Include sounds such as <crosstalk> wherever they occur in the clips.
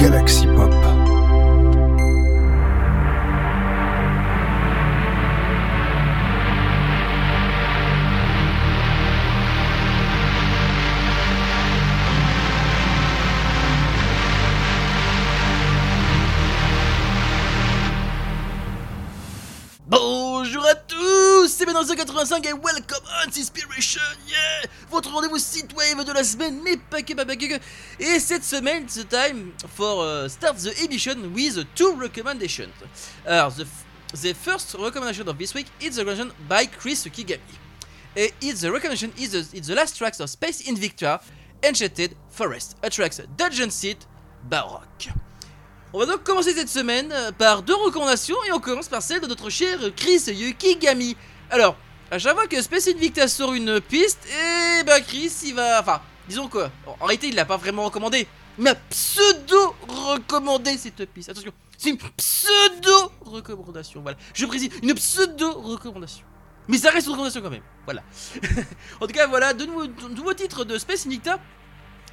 Galaxy cette semaine, it's time for uh, start the edition with two recommendations. Alors, the, the first recommendation of this week is the recommendation by Chris Kigami. And it's the recommendation is the, it's the last tracks of Space Invicta, Enchanted Forest, a tracks Dungeon Seat, Baroque. On va donc commencer cette semaine euh, par deux recommandations et on commence par celle de notre cher Chris Yukigami. Alors, à chaque fois que Space Invicta sort une piste, et bah Chris il va. Enfin, disons quoi. En réalité, il l'a pas vraiment recommandé. Il m'a pseudo recommandé cette piste. Attention, c'est une pseudo recommandation. Voilà, je précise, une pseudo recommandation. Mais ça reste une recommandation quand même. Voilà. <laughs> en tout cas, voilà, de nouveaux, de nouveaux titres de Space Invicta.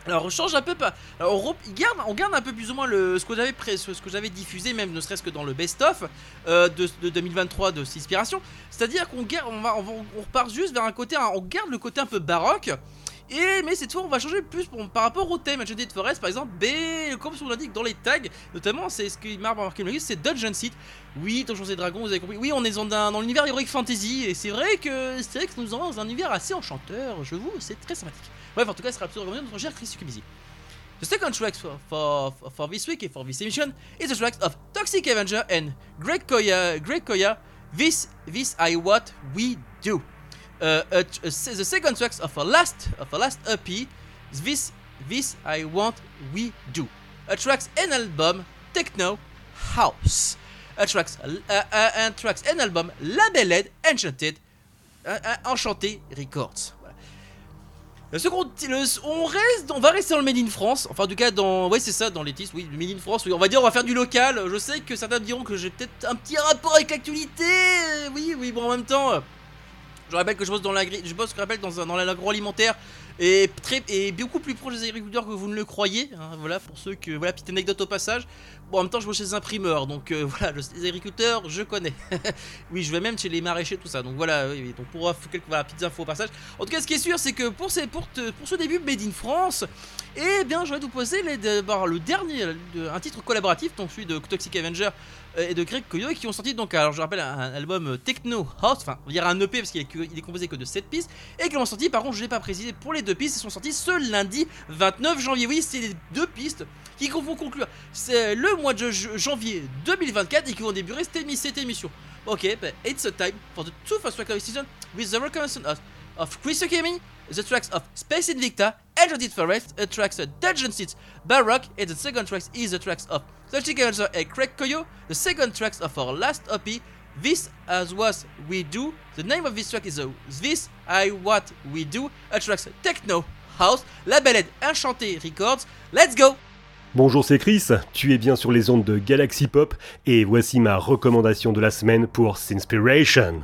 Alors on change un peu pas. On, garde, on garde un peu plus ou moins le, ce que j'avais ce que j'avais diffusé même ne serait-ce que dans le best-of euh, de, de 2023 de Inspiration. C'est-à-dire qu'on garde, va, on, repart juste vers un côté, on garde le côté un peu baroque. Et mais cette fois on va changer plus pour- par rapport au thème. Enchanted Forest par exemple, B, comme on l'indique dans les tags, notamment c'est ce qui m'a remarqué le c'est Dungeon Seat. Oui, Donjons et Dragons, vous avez compris. Oui, on est dans, dans l'univers Heroic Fantasy et c'est vrai que c'est vrai que nous sommes dans un univers assez enchanteur. Je vous, c'est très sympathique. Bref, en tout cas, ce sera absolument recommandé notre cher Chris Yukimizi. The second track for, for, for this week and for this emission is the tracks of Toxic Avenger and Greg Koya. Greg Koya. This this I what we do. Uh, uh, t- uh, the second tracks of a last of a last EP. This this I want we do. A tracks an album techno house. A tracks uh, and tracks an album labeled Enchanted Enchanté Records. Le on reste, on va rester dans le Made in France. Enfin, en tout cas, dans, ouais, c'est ça, dans les titres, oui, le Made in France. On va dire, on va faire du local. Je sais que certains me diront que j'ai peut-être un petit rapport avec l'actualité. Euh, Oui, oui, bon, en même temps, euh, je rappelle que je bosse dans l'agri, je bosse, je rappelle dans, dans l'agroalimentaire et très beaucoup plus proche des agriculteurs que vous ne le croyez. hein, voilà, pour ceux que, voilà, petite anecdote au passage. Bon, en même temps, je bosse chez les imprimeurs, donc euh, <laughs> voilà, le- les agriculteurs, je connais. <laughs> oui, je vais même chez les maraîchers, tout ça. Donc voilà, oui, donc pour quelques voilà, petites infos au passage. En tout cas, ce qui est sûr, c'est que pour, ces, pour, ce début Made in France, eh bien, j'aurais vous poser les, le dernier, un titre collaboratif, donc celui de Toxic Avenger et de Greg Koyo, qui ont sorti donc, alors je rappelle, un, album euh, techno house, enfin, y aura un EP parce qu'il est, composé que de 7 pistes, et qui l'ont sorti, par contre, je l'ai pas précisé, pour les deux pistes, ils sont sortis ce lundi 29 janvier. Oui, c'est les deux pistes qui vont conclure c'est le mois de janvier 2024 et qui vont débuter cette, émi- cette émission. Ok, but it's a time for the two first track of the season with the recommendation of, of Chris Okemi, the tracks of Space Invicta, Enchanted Forest, the tracks of Dungeon Seats, Baroque, and the second tracks is the tracks of Toxic Avenger and Craig Koyo, the second tracks of our last EP, This As Was We Do. The name of this track is uh, This I What We Do, a tracks Techno House, labeled Enchanté Records. Let's go! Bonjour, c'est Chris, tu es bien sur les ondes de Galaxy Pop et voici ma recommandation de la semaine pour Sinspiration.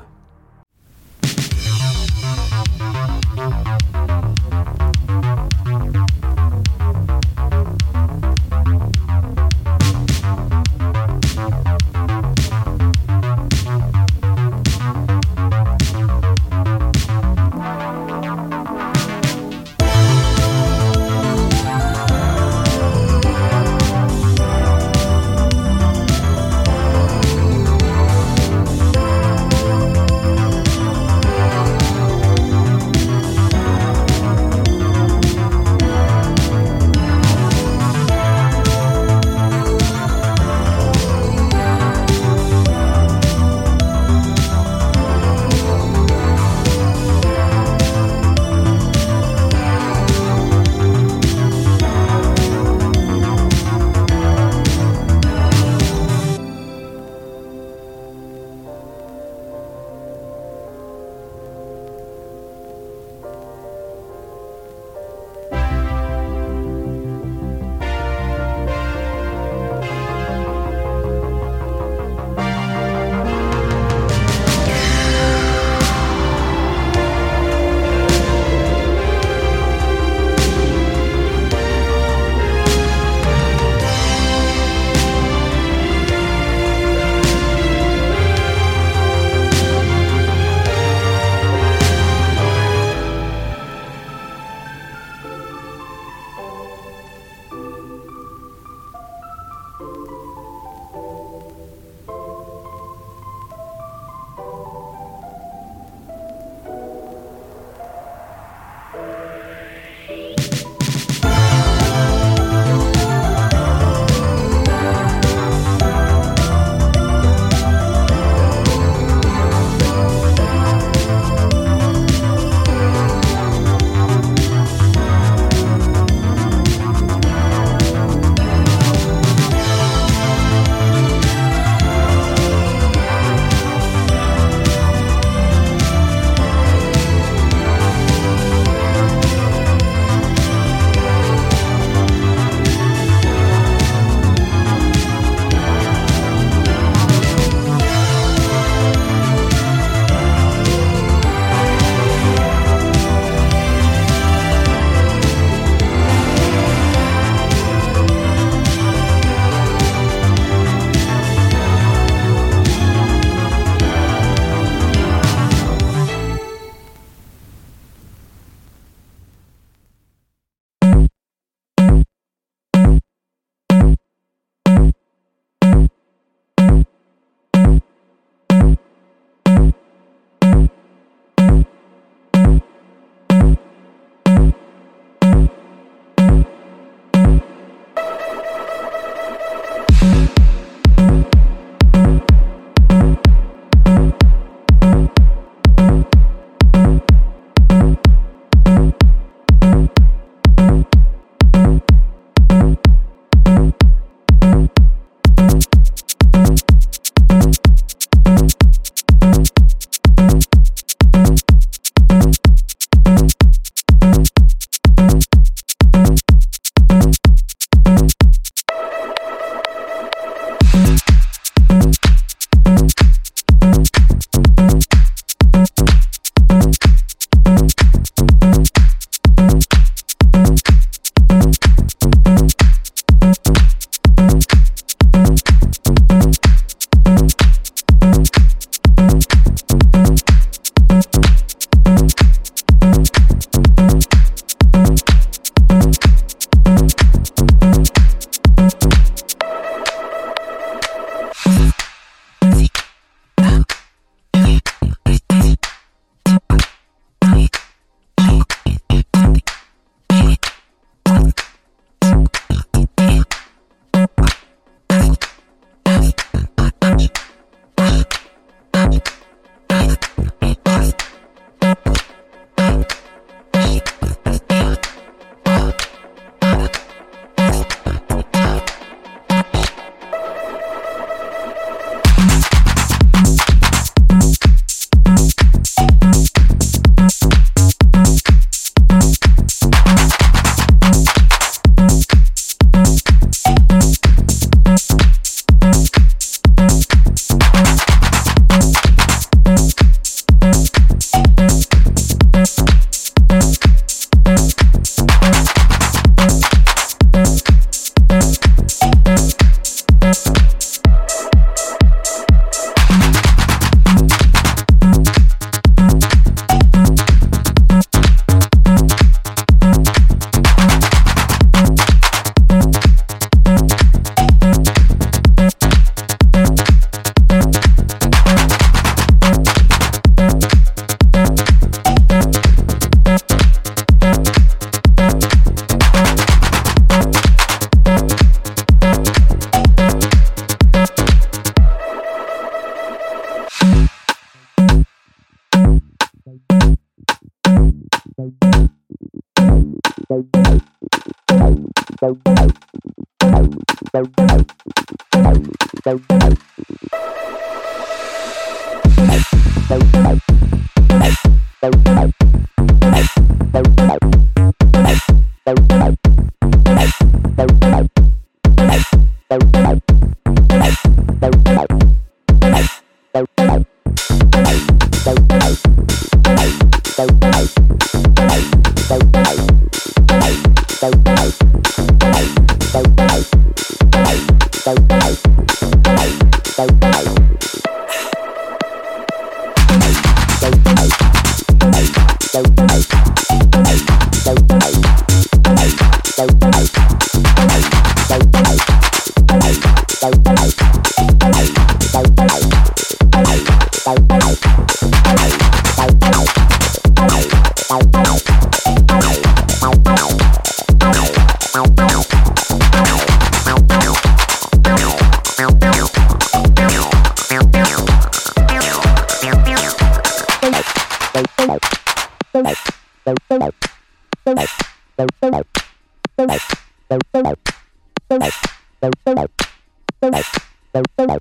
Bye.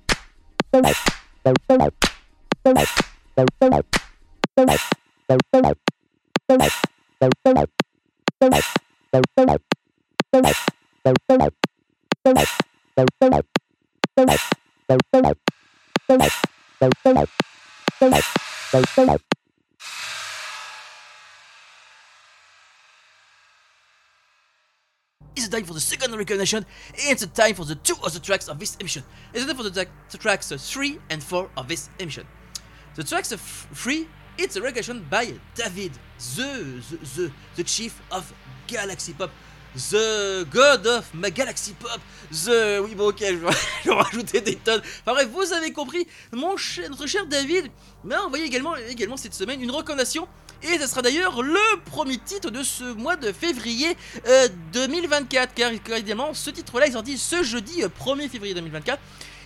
Recognition. It's time for the two other tracks of this emission. It's time for the, the tracks uh, 3 and 4 of this emission. The tracks 3, it's a recognition by David, the, the, the, the chief of Galaxy Pop. The God of ma Galaxy Pop, The... Oui bon ok, <laughs> je vais rajouter des tonnes. Enfin bref, vous avez compris, mon cher, notre cher David m'a envoyé également, également cette semaine une recommandation Et ce sera d'ailleurs le premier titre de ce mois de février 2024, car évidemment ce titre-là est sorti ce jeudi 1er février 2024.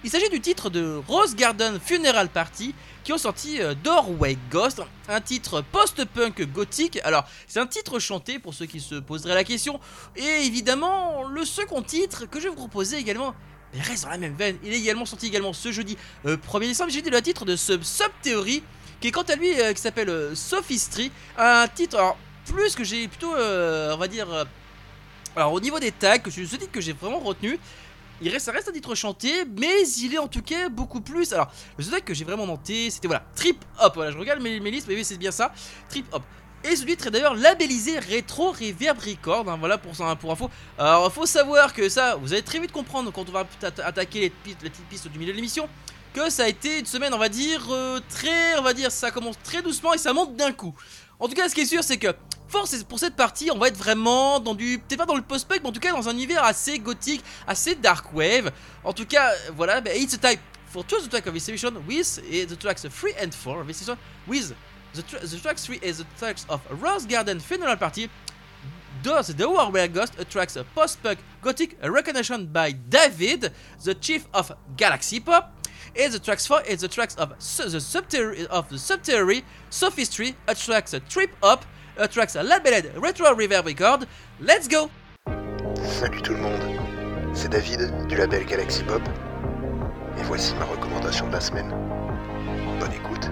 Il s'agit du titre de Rose Garden Funeral Party qui ont sorti Doorway Ghost, un titre post-punk gothique. Alors, c'est un titre chanté pour ceux qui se poseraient la question. Et évidemment, le second titre que je vais vous proposer également reste dans la même veine. Il est également sorti également ce jeudi 1er décembre. J'ai dit le titre de Sub Sub Theory qui est quant à lui qui s'appelle Sophistry, un titre alors plus que j'ai plutôt on va dire alors au niveau des tags, c'est ce titre que j'ai vraiment retenu. Il reste, ça reste un titre chanté, mais il est en tout cas beaucoup plus. Alors, le tag que j'ai vraiment noté, c'était voilà, Trip Hop. Voilà, je regarde mes, mes listes, mais oui, c'est bien ça, Trip Hop. Et ce titre est d'ailleurs labellisé Retro Reverb Record, hein, voilà pour, pour info. Alors, faut savoir que ça, vous allez très vite comprendre quand on va attaquer les, les pistes du milieu de l'émission, que ça a été une semaine, on va dire, euh, très, on va dire, ça commence très doucement et ça monte d'un coup. En tout cas, ce qui est sûr, c'est que force pour cette partie, on va être vraiment dans du, peut-être pas dans le post-punk, mais en tout cas dans un univers assez gothique, assez dark wave. En tout cas, voilà, bah, it's a type for choose the track of this edition with the tracks 3 and 4 of this edition with the tracks 3 is the tracks of Rose Garden Funeral Party. Does the Warware Ghost attracts a post-punk gothic recognition by David, the chief of Galaxy Pop. And the tracks 4 is the tracks of the subterry of the subterry sophistry attracts a trip up attracts a labeled retro reverb record. Let's go! Salut tout le monde, c'est David du label Galaxy Pop. Et voici ma recommandation de la semaine. Bonne écoute.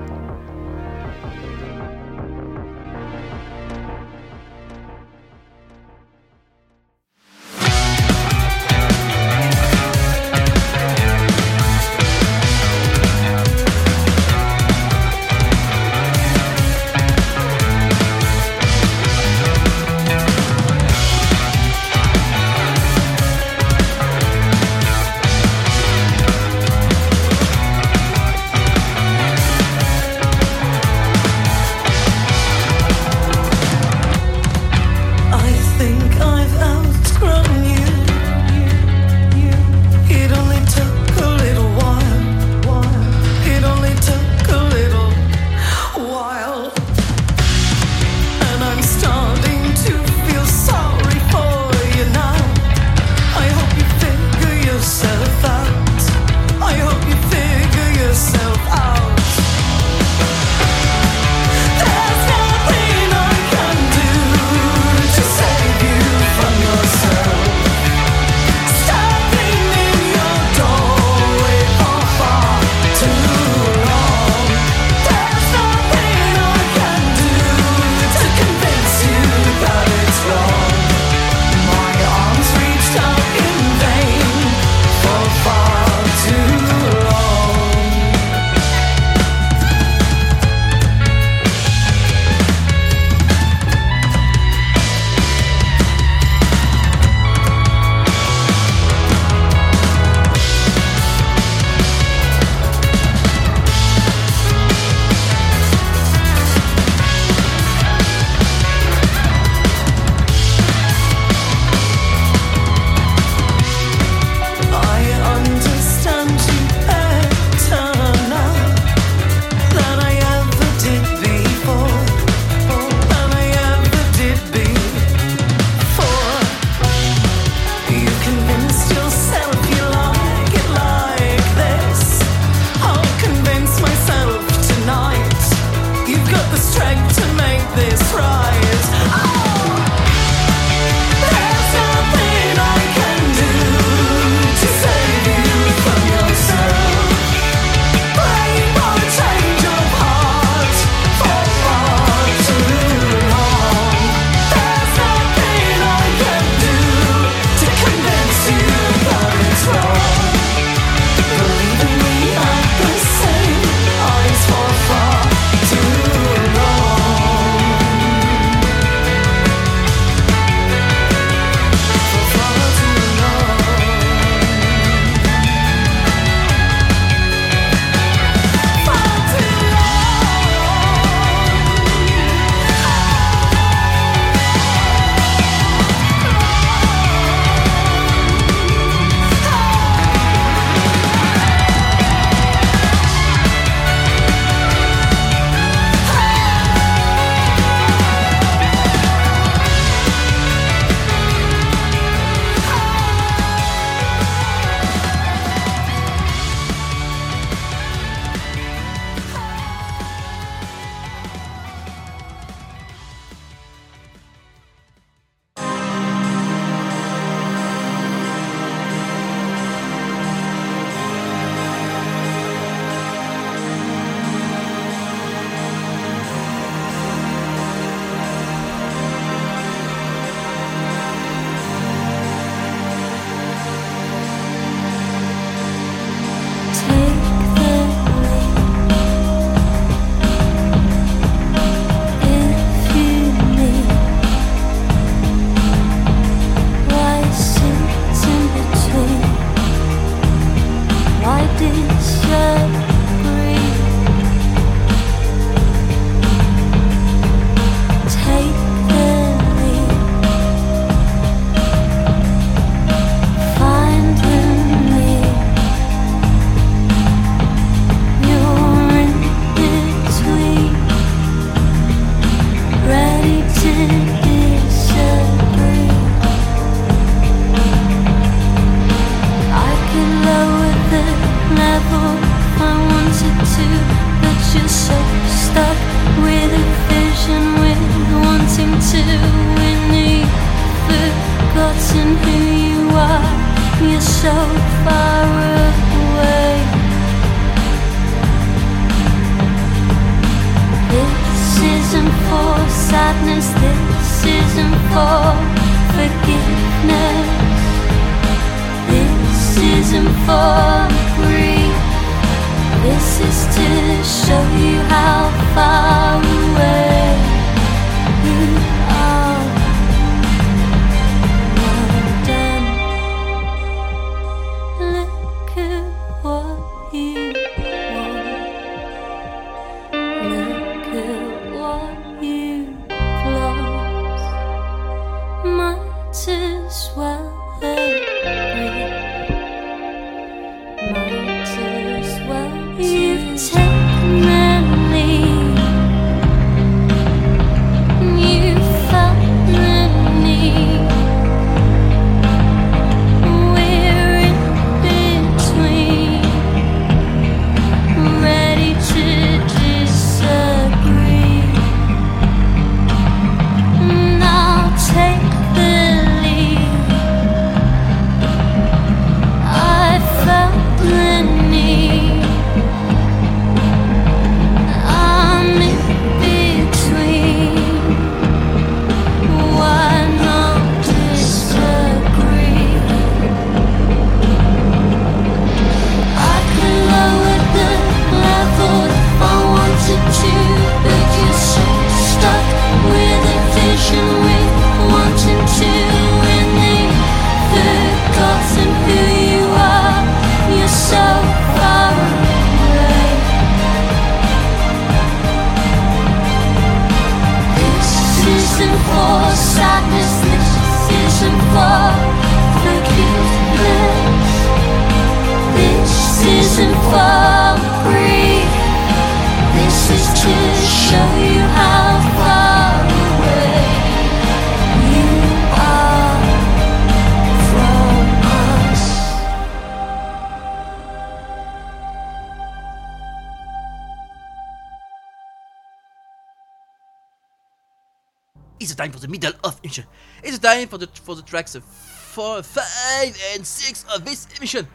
Time for the middle of emission. It's time for the for the tracks four, five, and six of this emission.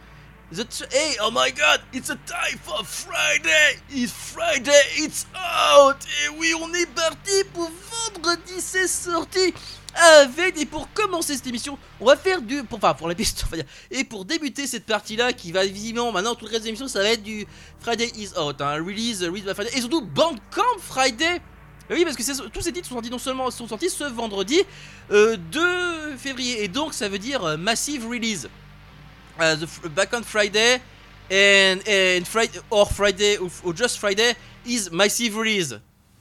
The hey, oh my God, it's a time for Friday. It's Friday, it's out. Et oui, on est parti pour vendredi, c'est sorti. Avec et pour commencer cette émission, on va faire du, pour, enfin pour la piste, <laughs> dire, et pour débuter cette partie-là qui va visiblement maintenant tout le reste de l'émission, ça va être du Friday is out, hein, release, release by Friday, et surtout Bandcamp Friday. Oui, parce que tous ces titres sont sortis non seulement sont sortis ce vendredi euh, 2 février, et donc ça veut dire euh, massive release. Uh, the back on Friday and Friday or Friday or just Friday is massive release,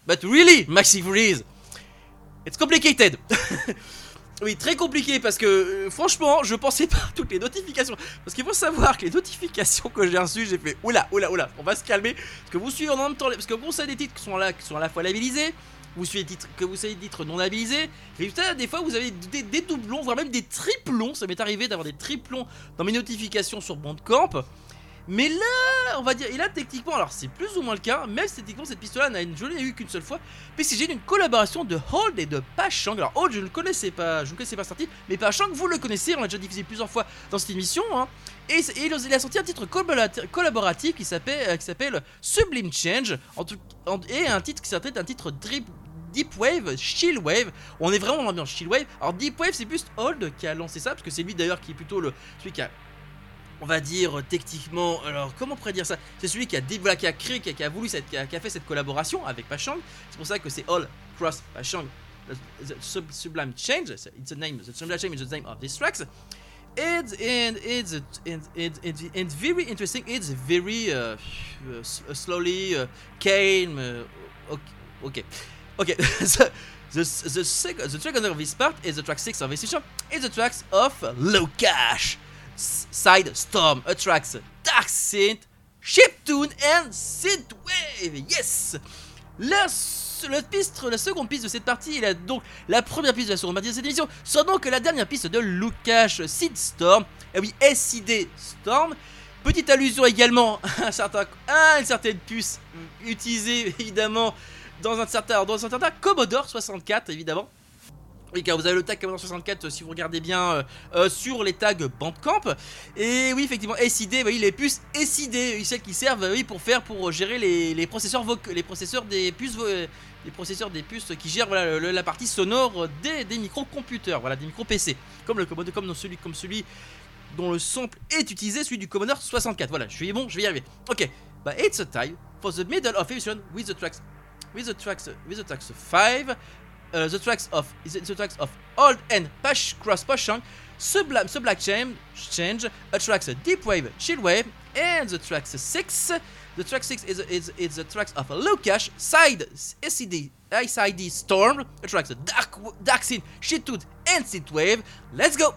but really massive release. It's complicated. <laughs> oui, très compliqué parce que euh, franchement, je pensais <laughs> pas toutes les notifications. Parce qu'il faut savoir que les notifications que j'ai reçues, j'ai fait oula, oula, oula, on va se calmer. Parce que vous suivez en même temps, parce que vous savez des titres qui sont là, qui sont à la fois labellisés, vous suivez des titres, que vous savez des non labellisés. Résultat, des fois vous avez des, des doublons, voire même des triplons. Ça m'est arrivé d'avoir des triplons dans mes notifications sur Bandcamp. Mais là, on va dire, et là techniquement, alors c'est plus ou moins le cas, même si techniquement cette piste-là n'a je l'ai eu qu'une seule fois, PCG d'une collaboration de Hold et de Pachang. Alors Hold, je ne connaissais pas, je ne connaissais pas sorti, mais Pachang, vous le connaissez, on l'a déjà diffusé plusieurs fois dans cette émission. hein. Et, il a- sorti un titre collabora- collaboratif qui s'appelle, euh, qui s'appelle Sublime Change, en tout- et un titre qui s'appelle un titre drip, Deep Wave, Chill Wave. On est vraiment dans l'ambiance Chill Wave. Alors Deep Wave, c'est plus Hold qui a lancé ça, parce que c'est lui d'ailleurs qui est plutôt le celui on va dire techniquement, alors comment on pourrait dire ça? C'est celui qui a, qui a créé, qui a, voulu, qui, a, fait cette collaboration avec Pachang. C'est pour ça que c'est All Cross Pachang, the, the sub, Sublime Change. It's the name, the Sublime Change is the name of these tracks. And very interesting. It's very uh, uh, uh, slowly calm. Uh, okay, okay. <laughs> the the the, second of this part is the track six of this session. Is the tracks of Locash. S- Side Storm attracts Dark Synth, Chiptune and Synthwave. Yes! La, la seconde piste de cette partie, et la, donc la première piste de la seconde partie de cette émission, sera donc la dernière piste de Lukash Seed Storm. Et oui, SID Storm. Petite allusion également <laughs> à, un certain, une certaine puce utilisée évidemment dans un certain, dans Commodore 64 évidemment. Oui, car vous avez le tag Commodore 64 euh, si vous regardez bien euh, euh, sur les tags Bandcamp. Et oui, effectivement, SID, bah oui, les puces SID, celles qui servent oui, pour faire, pour gérer les, les processeurs les processeurs des puces, les processeurs des puces qui gèrent voilà, le- la partie sonore des, des microcomputers, voilà, des micro PC, comme le Commodore, comme celui, comme celui dont le sample est utilisé, celui du Commodore 64. Voilà, je suis bon, je vais y arriver. Ok, bah it's a time for the middle of episode with the tracks, with the tracks, with the tracks 5. Uh, the tracks of it the tracks of old and pash cross potion, sublime sublime change, change attracts a deep wave, chill wave, and the tracks six. The track six is is is the tracks of Lukash side SCD SID storm. Attracts a dark dark scene, shit and synth wave. Let's go.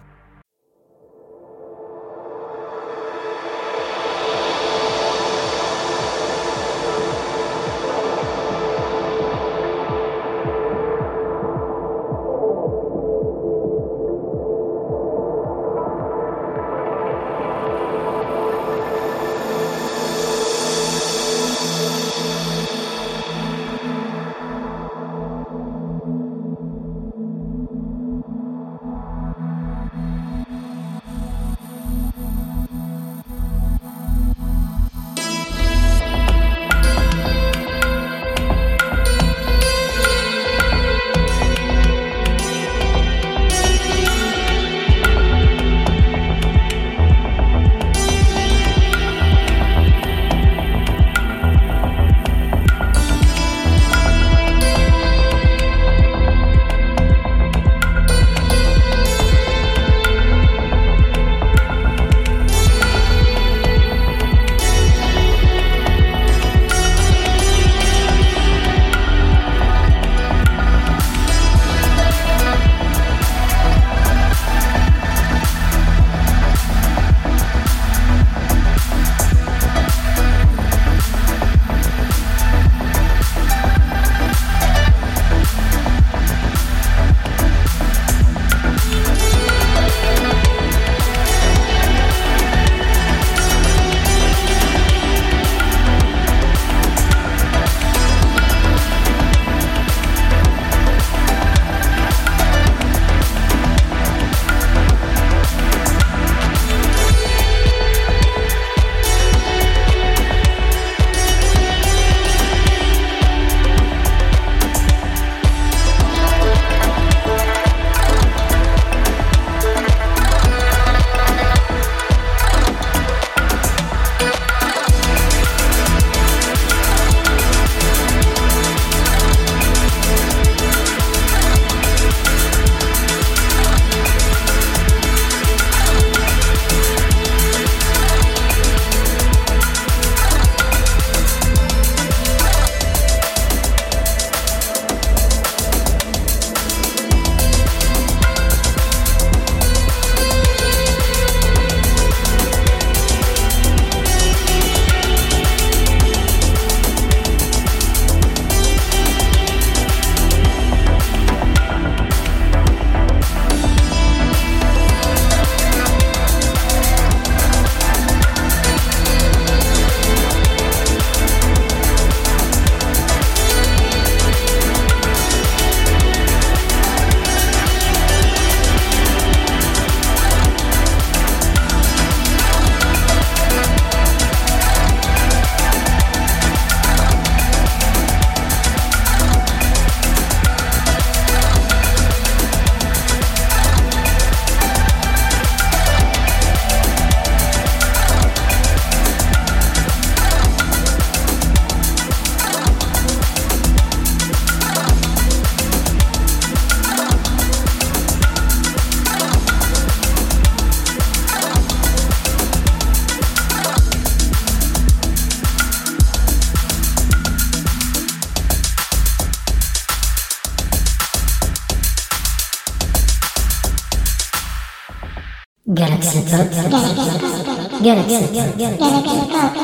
Galaxy Pop.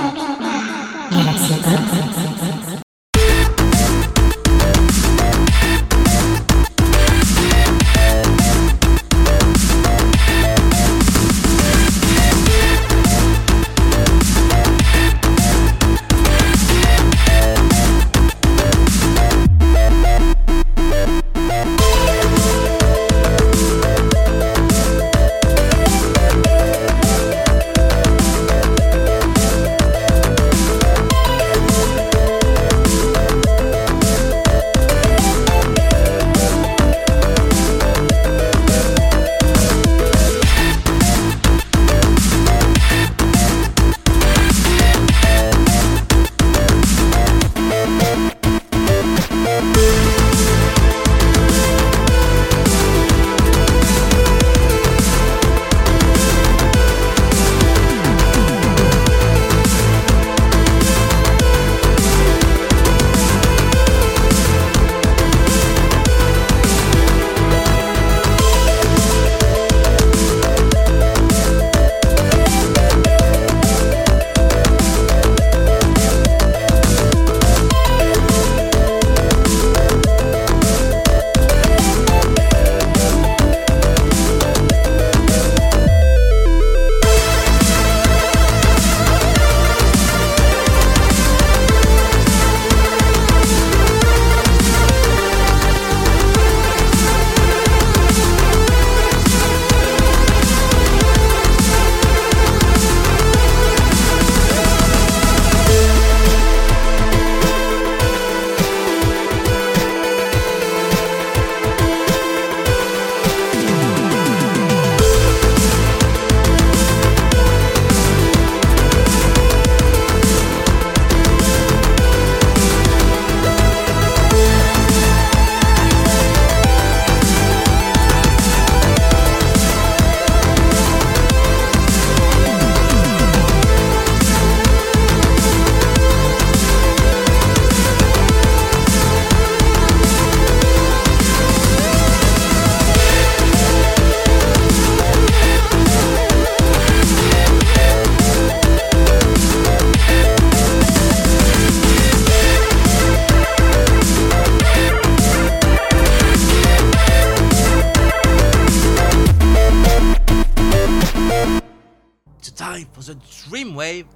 Galaxy Pop.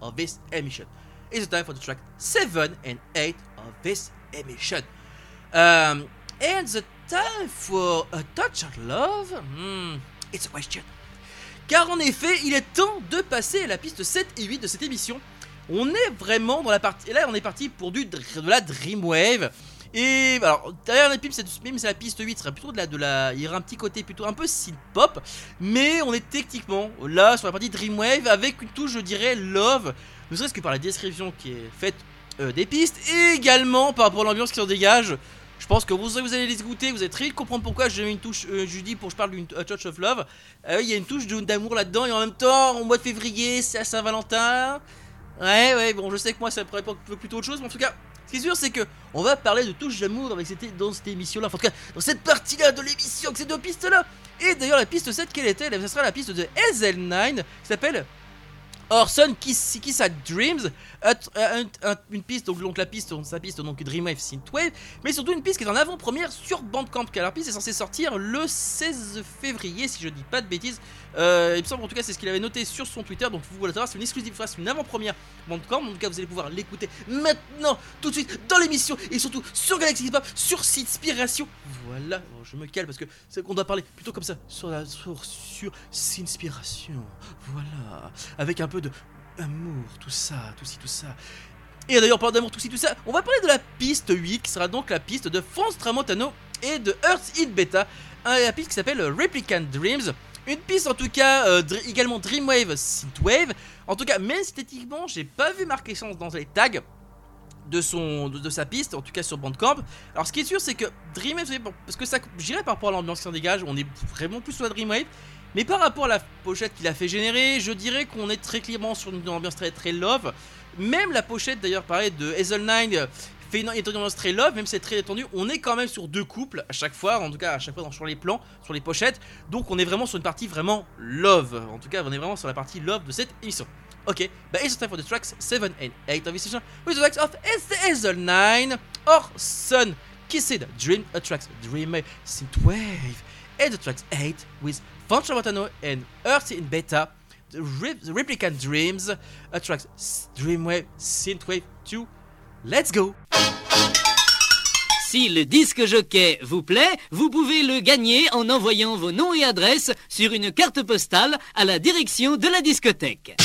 Of this emission. It's time for the track 7 and 8 of this emission. Um, and the time for a touch of love? Hmm, it's a question. Car en effet, il est temps de passer à la piste 7 et 8 de cette émission. On est vraiment dans la partie. Là, on est parti pour du, de la Dreamwave. Et alors, derrière la piste, même c'est la piste 8, sera plutôt de la, de. Il y aura un petit côté plutôt un peu synth pop. Mais on est techniquement là sur la partie Dreamwave avec une touche, je dirais, love. Ne serait-ce que par la description qui est faite euh, des pistes. Et également par rapport à l'ambiance qui s'en dégage. Je pense que vous, vous allez les écouter, vous allez très vite comprendre pourquoi j'ai mis une touche, euh, je dis pour je parle d'une touch of love. Euh, Il y a une touche d'amour là-dedans et en même temps, au mois de février, c'est à Saint-Valentin. Ouais, ouais, bon, je sais que moi ça pourrait pas plutôt autre chose, mais en tout cas, ce qui est sûr, c'est que on va parler de touche d'amour avec cette, dans cette émission-là, enfin, en tout cas, dans cette partie-là de l'émission, avec ces deux pistes-là. Et d'ailleurs, la piste 7, quelle était? Ce sera la piste de Hazel9 qui s'appelle Orson Kiss, at Dreams, un- un- un- une piste, donc, donc la piste, sa piste donc Dreamwave Synthwave, mais surtout une piste qui est en avant-première sur Bandcamp, car la piste est censée sortir le 16 février, si je dis pas de bêtises. Euh, il me semble en tout cas c'est ce qu'il avait noté sur son Twitter, donc vous voulez savoir, c'est une exclusive, c'est une avant-première Bandcamp, en tout cas vous allez pouvoir l'écouter maintenant, tout de suite, dans l'émission, et surtout sur Galaxy Hip Hop, sur Sinspiration. Voilà, Bon, je me cale parce que c'est qu'on doit parler plutôt comme ça, sur la sur, Sinspiration. Voilà, avec un peu de amour, tout ça, tout ci, tout ça. Et d'ailleurs, parlant d'amour, tout ci, tout ça, on va parler de la piste 8, qui sera donc la piste de Fonz Tramontano et de Earth Hit Beta, la piste qui s'appelle Replicant Dreams. Une piste en tout cas, euh, également Dreamwave, Synthwave. En tout cas, même esthétiquement, j'ai pas vu marquer chance dans les tags de, son, de, sa piste, en tout cas sur Bandcamp. Alors ce qui est sûr, c'est que Dreamwave, parce que ça, j'irais par rapport à l'ambiance qui en dégage, on est vraiment plus sur la Dreamwave. Mais par rapport à la pochette qu'il a fait générer, je dirais qu'on est très clairement sur une ambiance très très love. Même la pochette d'ailleurs, pareil, de Hazel9 euh, fait une, ambiance très love, même si c'est très étendu. On est quand même sur deux couples à chaque fois, en tout cas à chaque fois dans, sur les plans, sur les pochettes. Donc on est vraiment sur une partie vraiment love. En tout cas, on est vraiment sur la partie love de cette émission. Ok, bah it's time for the tracks 7 and 8 of this session with the tracks of Hazel9 or Sun Kissed Dream, a tracks Dream Synthwave, and the tracks 8 with Foncho Matano and Earth in Beta, the, Re- the Replicant Dreams, a tracks S- Dreamwave Synthwave 2. Let's go! Si le disque jockey vous plaît, vous pouvez le gagner en envoyant vos noms et adresses sur une carte postale à la direction de la discothèque.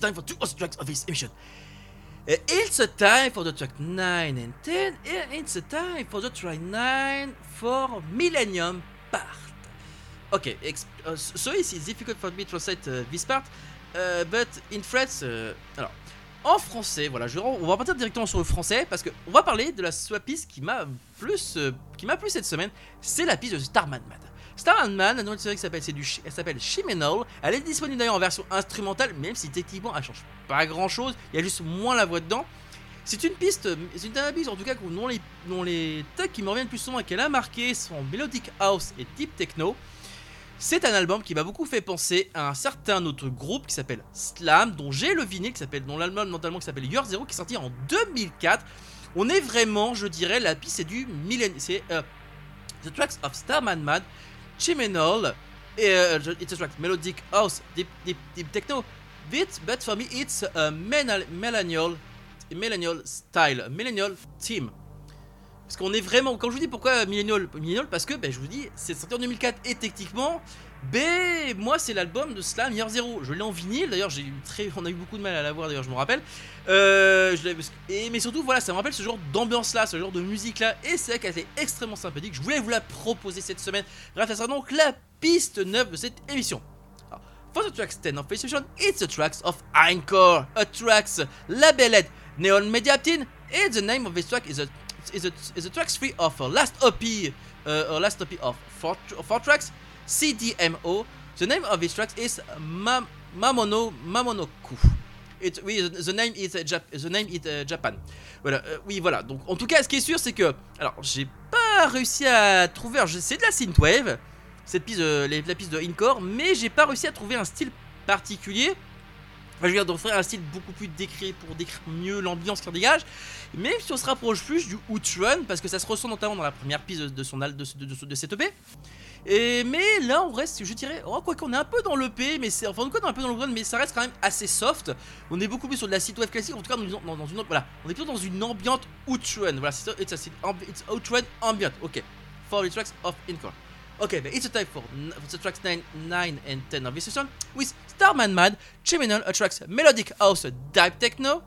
Time for two other tracks of this emission. Uh, it's a time for the track 9 and 10, and it's a time for the track 9 for Millennium Part. Okay, uh, so it's difficult for me to translate uh, this part, uh, but in French, uh, alors, en français, voilà, on va partir directement sur le français parce que on va parler de la, piste qui m'a plus, euh, qui m'a plu cette semaine, c'est la piste de Starman Mad. Starman Man, la nouvelle série qui s'appelle, elle s'appelle Chimenol. Elle est disponible d'ailleurs en version instrumentale, même si techniquement elle change pas grand chose. Il y a juste moins la voix dedans. C'est une piste, c'est une piste en tout cas dont les, dont les tags qui me reviennent plus souvent et qu'elle a marqué sont Melodic House et Deep Techno. C'est un album qui m'a beaucoup fait penser à un certain autre groupe qui s'appelle Slam, dont j'ai le vinyle, qui s'appelle, dont l'album notamment qui s'appelle Year Zero, qui est sorti en 2004. On est vraiment, je dirais, la piste c'est du millénaire, c'est euh, The Tracks of Starman Mad, Chimenol, euh, it's track Melodic House, Deep, deep, deep Techno. But, but for me it's uh, a millennial, millennial style, millennial team. Parce qu'on est vraiment, quand je vous dis pourquoi Millennial, Millennial parce que ben, je vous dis, c'est sorti en 2004 et techniquement, ben moi c'est l'album de Slam Year Zero. Je l'ai en vinyle, d'ailleurs j'ai eu très, on a eu beaucoup de mal à l'avoir d'ailleurs, je me rappelle. Euh, et, mais surtout voilà, ça me rappelle ce genre d'ambiance là, ce genre de musique là, et c'est vrai qu'elle était extrêmement sympathique. Je voulais vous la proposer cette semaine. Bref, ça sera donc la piste neuve de cette émission. Alors, For the tracks 10 of PlayStation, it's the tracks of Encore, a tracks labeled Neon Media Team, and the name of this track is a is a, is a tracks 3 of a last OP, uh, last OP of four, tr- four tracks, CDMO. The name of this track is Mam- Mamono Mamonoku. Oui, the the name is uh, the name is uh, Japan. Voilà, euh, oui, voilà. Donc, en tout cas, ce qui est sûr, c'est que, alors, j'ai pas réussi à trouver. C'est de la synthwave, cette piste, la piste de Encore, mais j'ai pas réussi à trouver un style particulier. Enfin, je veux dire, d'offrir un style beaucoup plus décrit pour décrire mieux l'ambiance qui en dégage. Même si on se rapproche plus du Outrun, parce que ça se ressent notamment dans la première piste de, son de, de, de, de cette EP. Et mais là, on reste, je dirais, oh, quoi qu'on est un peu dans l'EP, mais c'est enfin, un peu dans mais ça reste quand même assez soft. On est beaucoup plus sur de la synthwave classique, en tout cas dans une, voilà, on est plutôt dans une ambiante Outrun. Voilà, c'est ça, it's, a, Outrun ambient. Ok, for the tracks of Encore. Okay, but it's a time for, the tracks 9, 9 and 10 of this session with Starman Mad, Criminal attracts melodic house dive techno,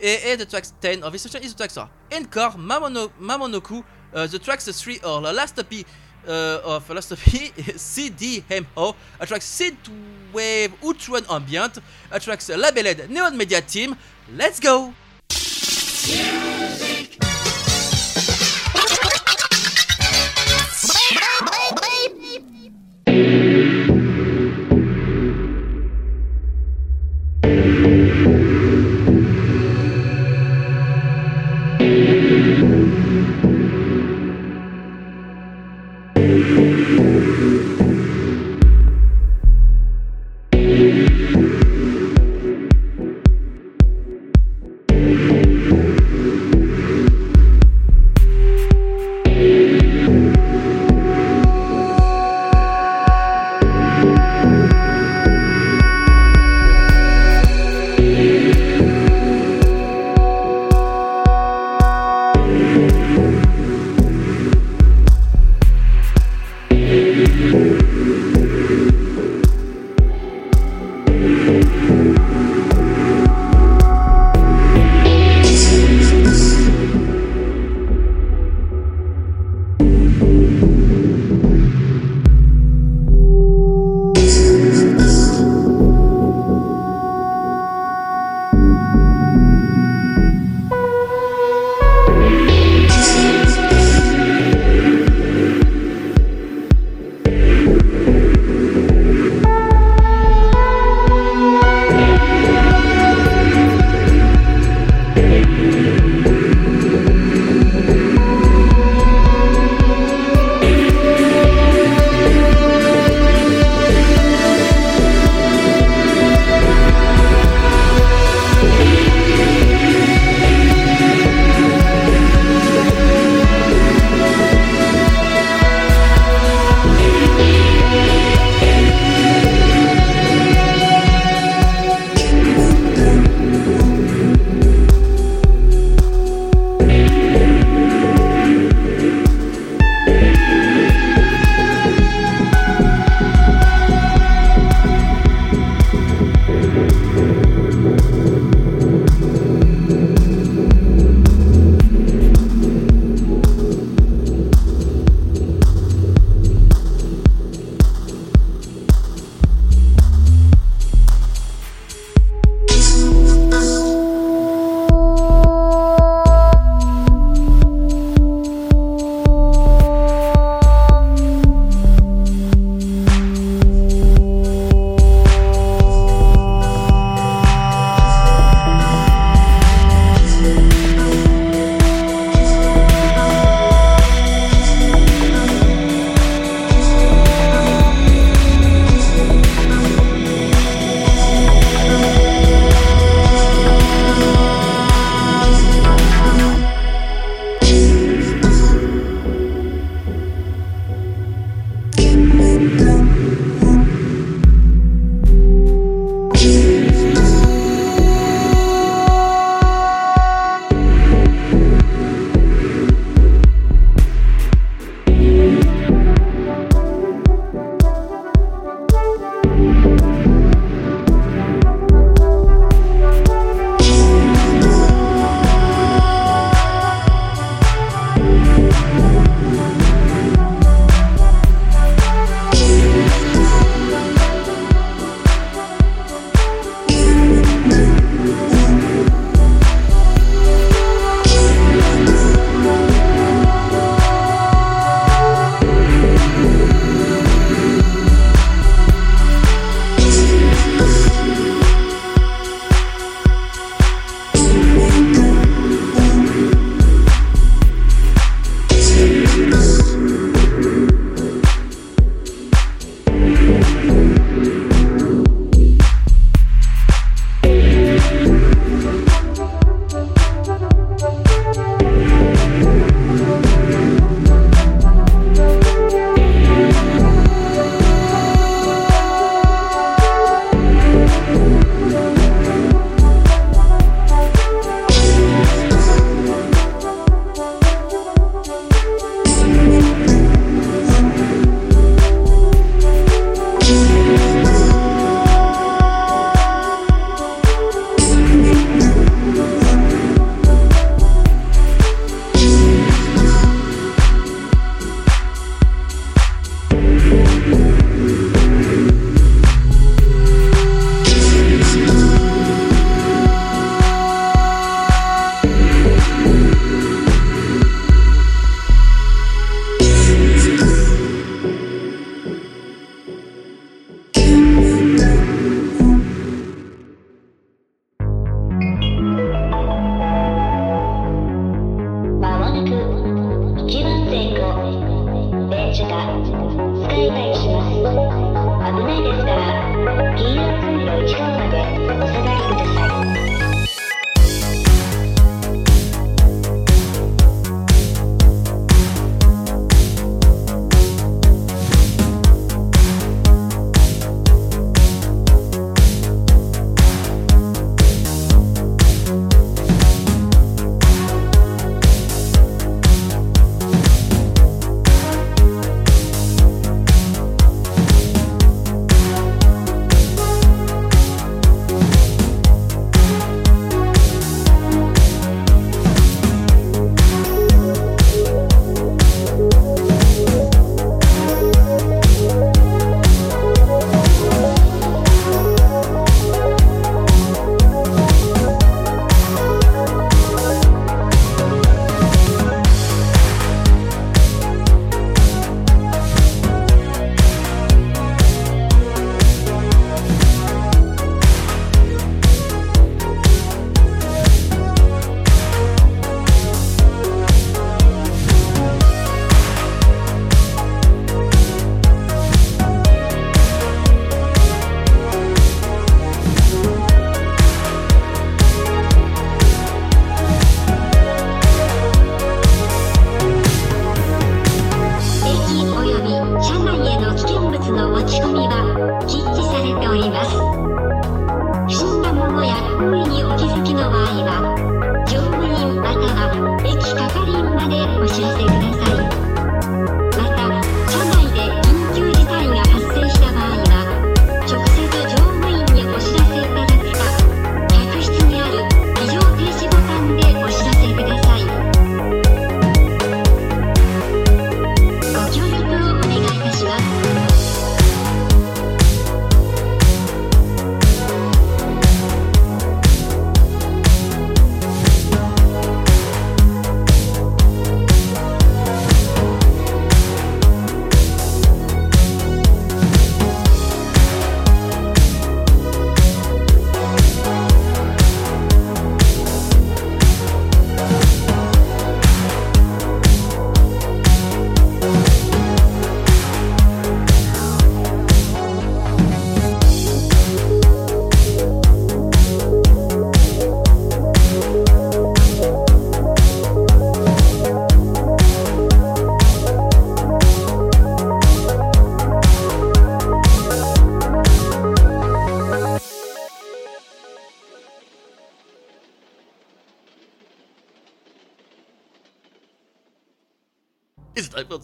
and, and the tracks 10 of this session is the tracks are Encore, Mamono, Mamonoku, uh, the tracks 3 are the last EP uh, of last EP <laughs> CDMO, attracts synthwave Outrun ambient, attracts labeled Neon Media Team. Let's go!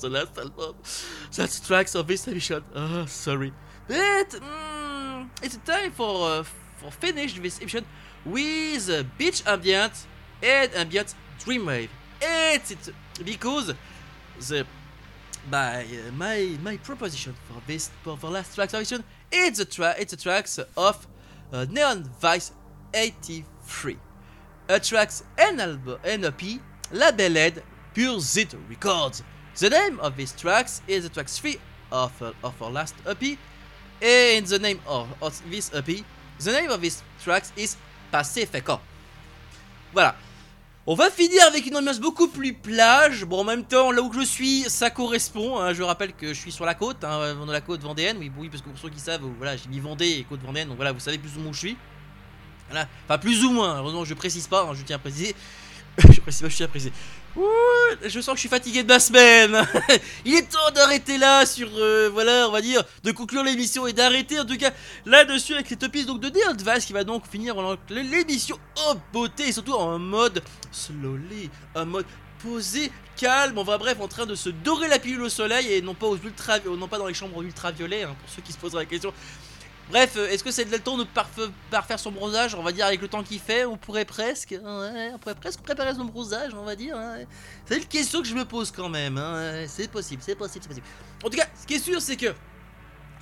The last album. That's tracks of this emission. Ah, sorry. But mm, it's time for uh, for finish this emission with beach ambient and ambient dreamwave. It's it because the my uh, my my proposition for this for the last track emission it's a track it's a tracks of uh, Neon Vice 83. A tracks and album and EP labeled Pure Zit Records. The name of these tracks is the track 3 of, uh, of our last EP. And the name of, this EP, the name of this tracks is Pacifico. Voilà. On va finir avec une ambiance beaucoup plus plage. Bon, en même temps, là où je suis, ça correspond. hein. Je rappelle que je suis sur la côte, hein, dans la côte vendéenne. Oui, oui, parce que pour ceux qui savent, voilà, j'ai mis Vendée et côte vendéenne. Donc voilà, vous savez plus ou moins où je suis. Voilà. Enfin, plus ou moins. Heureusement, je précise pas, hein, je tiens à préciser. Je précise je préciser. Ouh, je sens que je suis fatigué de ma semaine. <laughs> Il est temps d'arrêter là sur, euh, voilà, on va dire, de conclure l'émission et d'arrêter en tout cas là-dessus avec cette piste donc de The Advice qui va donc finir l'émission en beauté et surtout en mode slowly, en mode posé, calme, on va bref en train de se dorer la pilule au soleil et non pas aux ultra, non pas dans les chambres ultraviolets hein, pour ceux qui se poseraient la question. Bref, euh, est-ce que c'est le temps de parf- parfaire son bronzage On va dire avec le temps qu'il fait, on pourrait presque, ouais, on pourrait presque préparer son bronzage, on va dire. hein. C'est une question que je me pose quand même. hein. C'est possible, c'est possible, c'est possible. En tout cas, ce qui est sûr, c'est que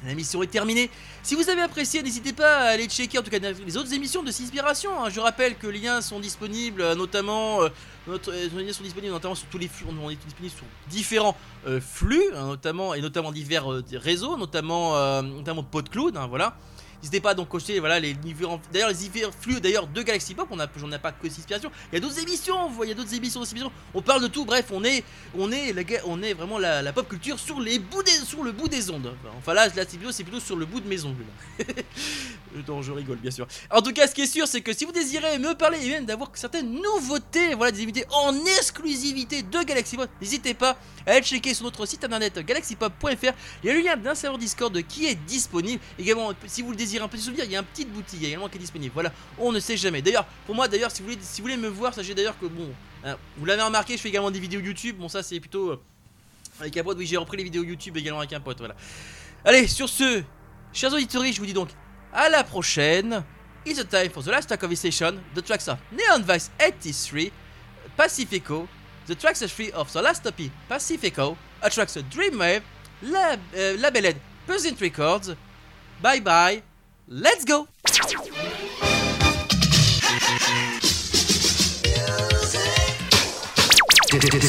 la mission est terminée. Si vous avez apprécié, n'hésitez pas à aller checker en tout cas les autres émissions de Cispiration. hein. Je rappelle que les liens sont disponibles, notamment, euh, les sur tous les flux, est sur différents euh, flux, hein, notamment et notamment divers euh, réseaux, notamment, notamment PodCloud, hein, voilà. N'hésitez pas à donc cocher voilà les différents d'ailleurs les flux d'ailleurs de Galaxy Pop, on j'en ai pas que inspiration. Il y a d'autres émissions, vous voyez, d'autres émissions, émissions. On parle de tout. Bref, on est on est la, on est vraiment la, la pop culture sur les bouts des sur le bout des ondes. Enfin là, c'est plutôt c'est plutôt sur le bout de mes ongles. <laughs> non, je rigole bien sûr. En tout cas, ce qui est sûr, c'est que si vous désirez me parler et même d'avoir certaines nouveautés, voilà des invités en exclusivité de Galaxy Pop, n'hésitez pas à aller checker sur notre site internet galaxypop.fr. Il y a le lien d'un serveur Discord qui est disponible. Également, si vous le désirez un petit souvenir, il y a une petite boutique également qui est disponible. Voilà, on ne sait jamais. D'ailleurs, pour moi, d'ailleurs, si vous voulez, me voir, sachez d'ailleurs que bon, hein, vous l'avez remarqué, je fais également des vidéos YouTube. Bon, ça c'est plutôt euh, avec un pote. Oui, j'ai repris les vidéos YouTube également avec un pote. Voilà. Allez, sur ce, chers auditeurs, je vous dis donc à la prochaine. It's a time for the last track conversation. The tracks are Neon Vice 83, Pacifico, the tracks are three of the last copy, Pacifico, a tracks Dreamwave, Lab, uh, Labeled, Present Records. Bye bye. Let's go! Galaxy